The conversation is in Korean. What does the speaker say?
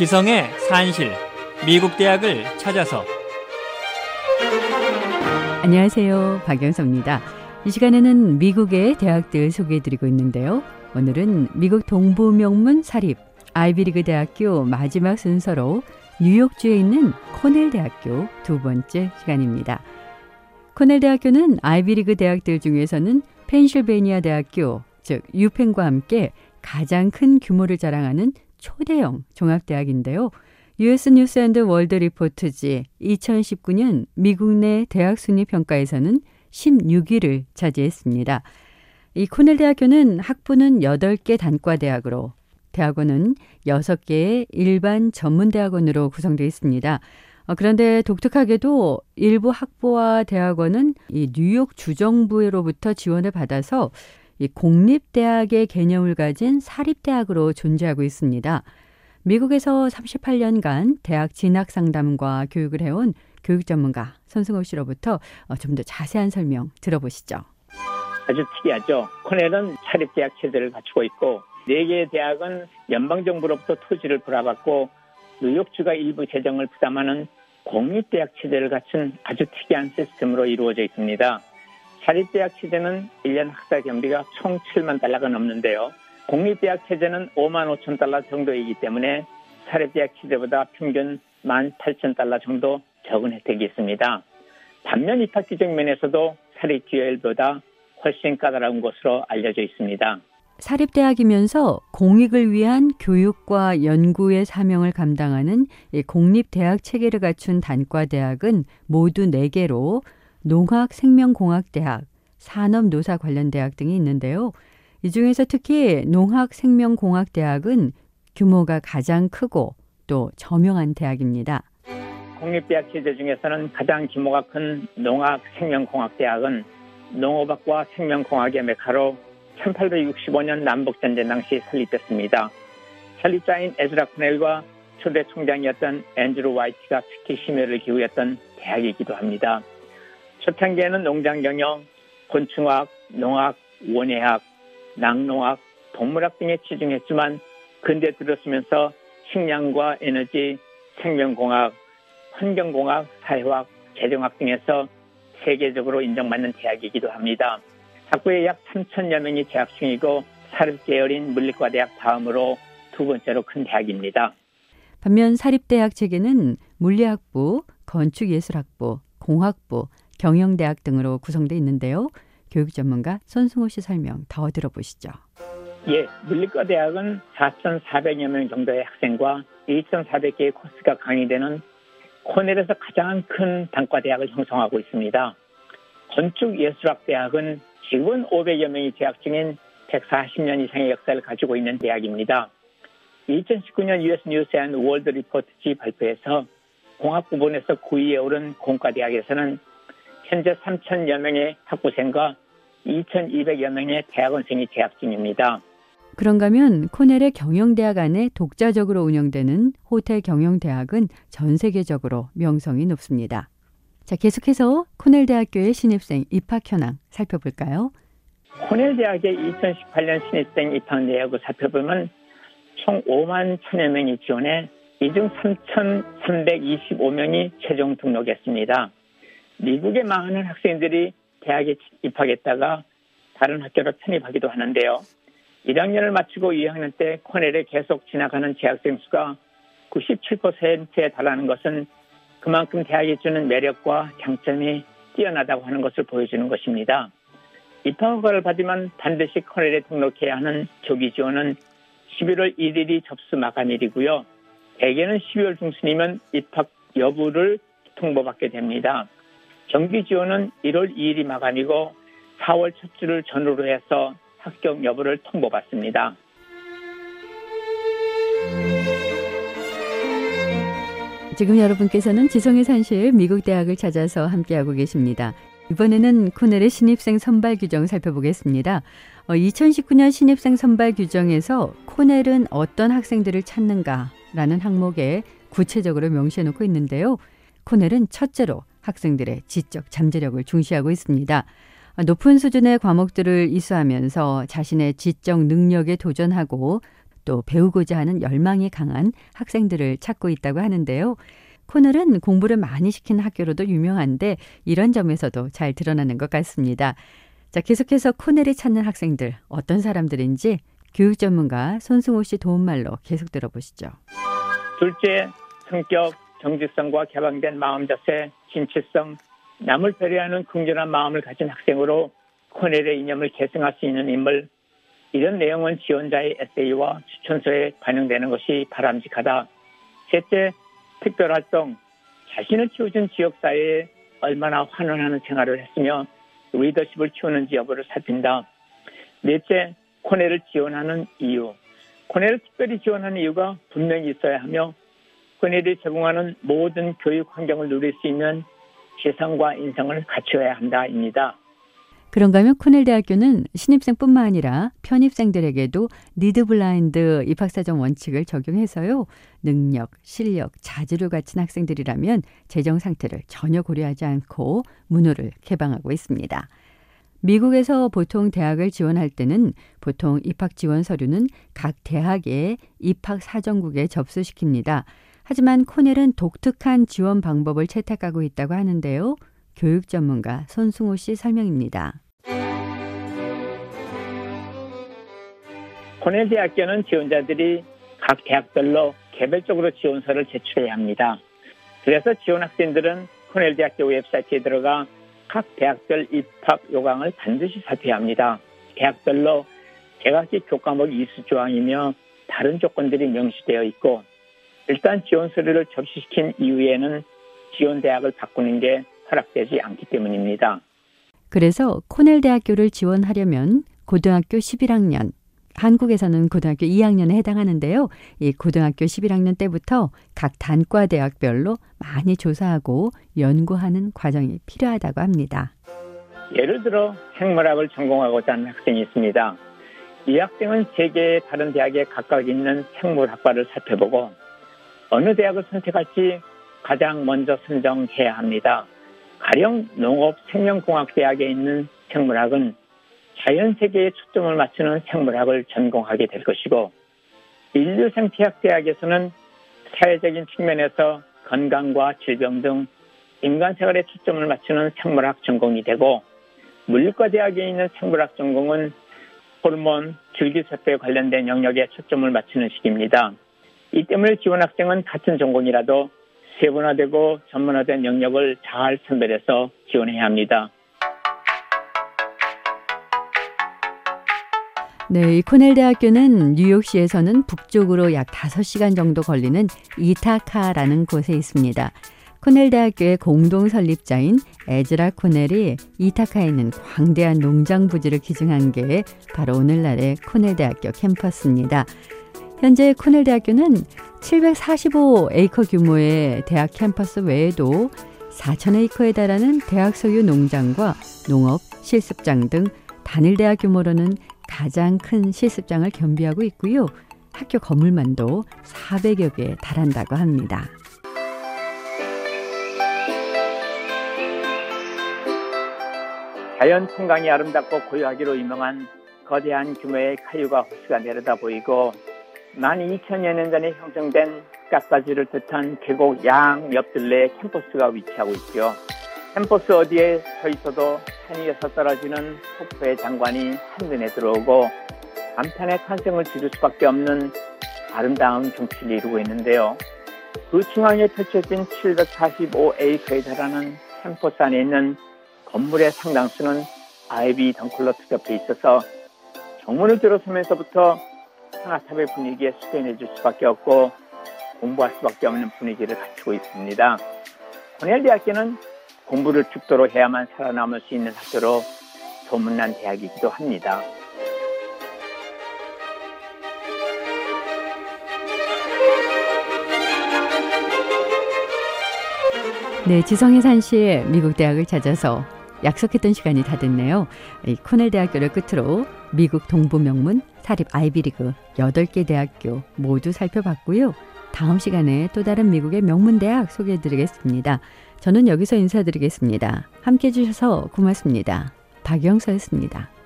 지성의 산실 미국 대학을 찾아서 안녕하세요. 박영서입니다. 이 시간에는 미국의 대학들 소개해 드리고 있는데요. 오늘은 미국 동부 명문 사립 아이비리그 대학교 마지막 순서로 뉴욕주에 있는 코넬 대학교 두 번째 시간입니다. 코넬 대학교는 아이비리그 대학들 중에서는 펜실베니아 대학교, 즉 유펜과 함께 가장 큰 규모를 자랑하는 초대형 종합대학인데요. US 뉴스 앤드 월드 리포트지 2019년 미국 내 대학 순위 평가에서는 16위를 차지했습니다. 이 코넬 대학교는 학부는 8개 단과 대학으로 대학원은 6개의 일반 전문 대학원으로 구성되어 있습니다. 어, 그런데 독특하게도 일부 학부와 대학원은 이 뉴욕 주정부로부터 지원을 받아서 이 공립대학의 개념을 가진 사립대학으로 존재하고 있습니다. 미국에서 38년간 대학 진학 상담과 교육을 해온 교육 전문가 손승호 씨로부터 어, 좀더 자세한 설명 들어보시죠. 아주 특이하죠. 코넬은 사립대학 체제를 갖추고 있고 네 개의 대학은 연방정부로부터 토지를 불화받고 뉴욕주가 일부 재정을 부담하는 공립대학 체제를 갖춘 아주 특이한 시스템으로 이루어져 있습니다. 사립대학 체제는 1년 학사 경비가 총 7만 달러가 넘는데요. 공립대학 체제는 5만 5천 달러 정도이기 때문에 사립대학 체제보다 평균 1만 8천 달러 정도 적은 혜택이 있습니다. 반면 입학 규정 면에서도 사립기업보다 훨씬 까다로운 것으로 알려져 있습니다. 사립대학이면서 공익을 위한 교육과 연구의 사명을 감당하는 공립대학 체계를 갖춘 단과대학은 모두 4개로 농학 생명공학대학, 산업노사 관련 대학 등이 있는데요. 이 중에서 특히 농학 생명공학대학은 규모가 가장 크고 또 저명한 대학입니다. 공립대학 체제 중에서는 가장 규모가 큰 농학 생명공학대학은 농업학과 생명공학의 메카로 1865년 남북전쟁 당시 설립됐습니다. 설립자인 에즈라 코넬과 초대 총장이었던 앤드루 와이트가 특히 심혈을 기울였던 대학이기도 합니다. 초창기에는 농장 경영, 곤충학, 농학, 원예학, 낙농학, 동물학 등에 치중했지만 근대 들었으면서 식량과 에너지, 생명공학, 환경공학, 사회학, 재정학 등에서 세계적으로 인정받는 대학이기도 합니다. 학부에 약 3천여 명이 재학 중이고 사립 계열인 물리과 대학 다음으로 두 번째로 큰 대학입니다. 반면 사립대학 체계는 물리학부, 건축예술학부, 공학부, 경영대학 등으로 구성되어 있는데요. 교육 전문가 손승호 씨 설명 더 들어보시죠. 예, 문리과 대학은 4,400여 명 정도의 학생과 2,400개의 코스가 강의되는 코넬에서 가장 큰 단과 대학을 형성하고 있습니다. 건축예술학 대학은 지금은 500여 명이 재학 중인 140년 이상의 역사를 가지고 있는 대학입니다. 2019년 US 뉴스 앤 월드 리포트지 발표에서 공학 부분에서 9위에 오른 공과대학에서는 현재 3천여 명의 학부생과 2,200여 명의 대학원생이 재학 중입니다. 그런가 하면 코넬의 경영대학 안에 독자적으로 운영되는 호텔 경영대학은 전 세계적으로 명성이 높습니다. 자, 계속해서 코넬 대학교의 신입생 입학 현황 살펴볼까요? 코넬 대학의 2018년 신입생 입학 내역을 살펴보면 총 5만 1천여 명이 지원해 이 중 3,325명이 최종 등록했습니다. 미국의 많은 학생들이 대학에 입학했다가 다른 학교로 편입하기도 하는데요. 1학년을 마치고 2학년 때 코넬에 계속 지나가는 재학생 수가 97%에 달하는 것은 그만큼 대학이 주는 매력과 장점이 뛰어나다고 하는 것을 보여주는 것입니다. 입학 허가를 받으면 반드시 코넬에 등록해야 하는 조기 지원은 11월 1일이 접수 마감일이고요. 대개는 12월 중순이면 입학 여부를 통보받게 됩니다. 정기 지원은 1월 2일이 마감이고 4월 첫 주를 전후로 해서 합격 여부를 통보받습니다. 지금 여러분께서는 지성의 산실 미국 대학을 찾아서 함께하고 계십니다. 이번에는 코넬의 신입생 선발 규정 살펴보겠습니다. 어, 2019년 신입생 선발 규정에서 코넬은 어떤 학생들을 찾는가라는 항목에 구체적으로 명시해 놓고 있는데요. 코넬은 첫째로 학생들의 지적 잠재력을 중시하고 있습니다. 어, 높은 수준의 과목들을 이수하면서 자신의 지적 능력에 도전하고 또또 배우고자 하는 열망이 강한 학생들을 찾고 있다고 하는데요. 코넬은 공부를 많이 시키는 학교로도 유명한데 이런 점에서도 잘 드러나는 것 같습니다. 자, 계속해서 코넬이 찾는 학생들 어떤 사람들인지 교육 전문가 손승호 씨 도움말로 계속 들어보시죠. 둘째, 성격, 정직성과 개방된 마음 자세, 진취성, 남을 배려하는 긍정한 마음을 가진 학생으로 코넬의 이념을 계승할 수 있는 인물, 이런 내용은 지원자의 에세이와 추천서에 반영되는 것이 바람직하다. 셋째, 특별활동, 자신을 키워준 지역사회에 얼마나 환원하는 생활을 했으며 리더십을 키우는지 여부를 살핀다. 넷째, 코넬을 지원하는 이유. 코넬을 특별히 지원하는 이유가 분명히 있어야 하며 코넬이 제공하는 모든 교육 환경을 누릴 수 있는 재산과 인성을 갖춰야 한다입니다. 그런가 하면 코넬 대학교는 신입생뿐만 아니라 편입생들에게도 니드 블라인드 입학사정 원칙을 적용해서요. 능력, 실력, 자질을 갖춘 학생들이라면 재정 상태를 전혀 고려하지 않고 문호를 개방하고 있습니다. 미국에서 보통 대학을 지원할 때는 보통 입학 지원 서류는 각 대학의 입학 사정국에 접수시킵니다. 하지만 코넬은 독특한 지원 방법을 채택하고 있다고 하는데요. 교육 전문가 손승호 씨 설명입니다. 코넬 대학교는 지원자들이 각 대학별로 개별적으로 지원서를 제출해야 합니다. 그래서 지원 학생들은 코넬 대학교 웹사이트에 들어가 각 대학별 입학 요강을 반드시 살펴야 합니다. 대학별로 개각기 교과목 이수 조항이며 다른 조건들이 명시되어 있고 일단 지원 서류를 접수시킨 이후에는 지원 대학을 바꾸는 게 허락되지 않기 때문입니다. 그래서 코넬 대학교를 지원하려면 고등학교 11학년, 한국에서는 고등학교 2학년에 해당하는데요. 이 고등학교 11학년 때부터 각 단과 대학별로 많이 조사하고 연구하는 과정이 필요하다고 합니다. 예를 들어 생물학을 전공하고자 하는 학생이 있습니다. 이 학생은 세계의 다른 대학에 각각 있는 생물학과를 살펴보고 어느 대학을 선택할지 가장 먼저 선정해야 합니다. 가령 농업 생명공학대학에 있는 생물학은 자연 세계에 초점을 맞추는 생물학을 전공하게 될 것이고 인류생태학대학에서는 사회적인 측면에서 건강과 질병 등 인간 생활에 초점을 맞추는 생물학 전공이 되고 물리과대학에 있는 생물학 전공은 호르몬, 줄기세포에 관련된 영역에 초점을 맞추는 식입니다. 이 때문에 지원 학생은 같은 전공이라도 세분화되고 전문화된 영역을 잘 선별해서 지원해야 합니다. 네, 이 코넬 대학교는 뉴욕시에서는 북쪽으로 약 5시간 정도 걸리는 이타카라는 곳에 있습니다. 코넬 대학교의 공동 설립자인 에즈라 코넬이 이타카에 있는 광대한 농장 부지를 기증한 게 바로 오늘날의 코넬 대학교 캠퍼스입니다. 현재 코넬 대학교는 745에이커 규모의 대학 캠퍼스 외에도 4,000에이커에 달하는 대학 소유 농장과 농업, 실습장 등 단일 대학 규모로는 가장 큰 실습장을 겸비하고 있고요. 학교 건물만도 400여 개에 달한다고 합니다. 자연 풍광이 아름답고 고요하기로 유명한 거대한 규모의 카유가 호수가 내려다 보이고 만 2천여 년 전에 형성된 깎아지를 뜻한 계곡 양 옆들레에 캠퍼스가 위치하고 있죠. 캠퍼스 어디에 서 있어도 산 위에서 떨어지는 폭포의 장관이 한눈에 들어오고 감탄의 탄생을 지를 수밖에 없는 아름다운 경치를 이루고 있는데요. 그 중앙에 펼쳐진 745에이커에 달하는 캠퍼스 안에 있는 건물의 상당수는 아이비 덩클로 투잡해 있어서 정문을 들어서면서부터 상하탑의 분위기에 수련해 줄 수밖에 없고 공부할 수밖에 없는 분위기를 갖추고 있습니다. 코넬 대학교는 공부를 죽도로 해야만 살아남을 수 있는 학교로 소문난 대학이기도 합니다. 네, 지성의 산시에 미국 대학을 찾아서 약속했던 시간이 다 됐네요. 이 코넬 대학교를 끝으로 미국 동부 명문 사립 아이비리그 8개 대학교 모두 살펴봤고요. 다음 시간에 또 다른 미국의 명문 대학 소개해 드리겠습니다. 저는 여기서 인사드리겠습니다. 함께 해 주셔서 고맙습니다. 박영서였습니다.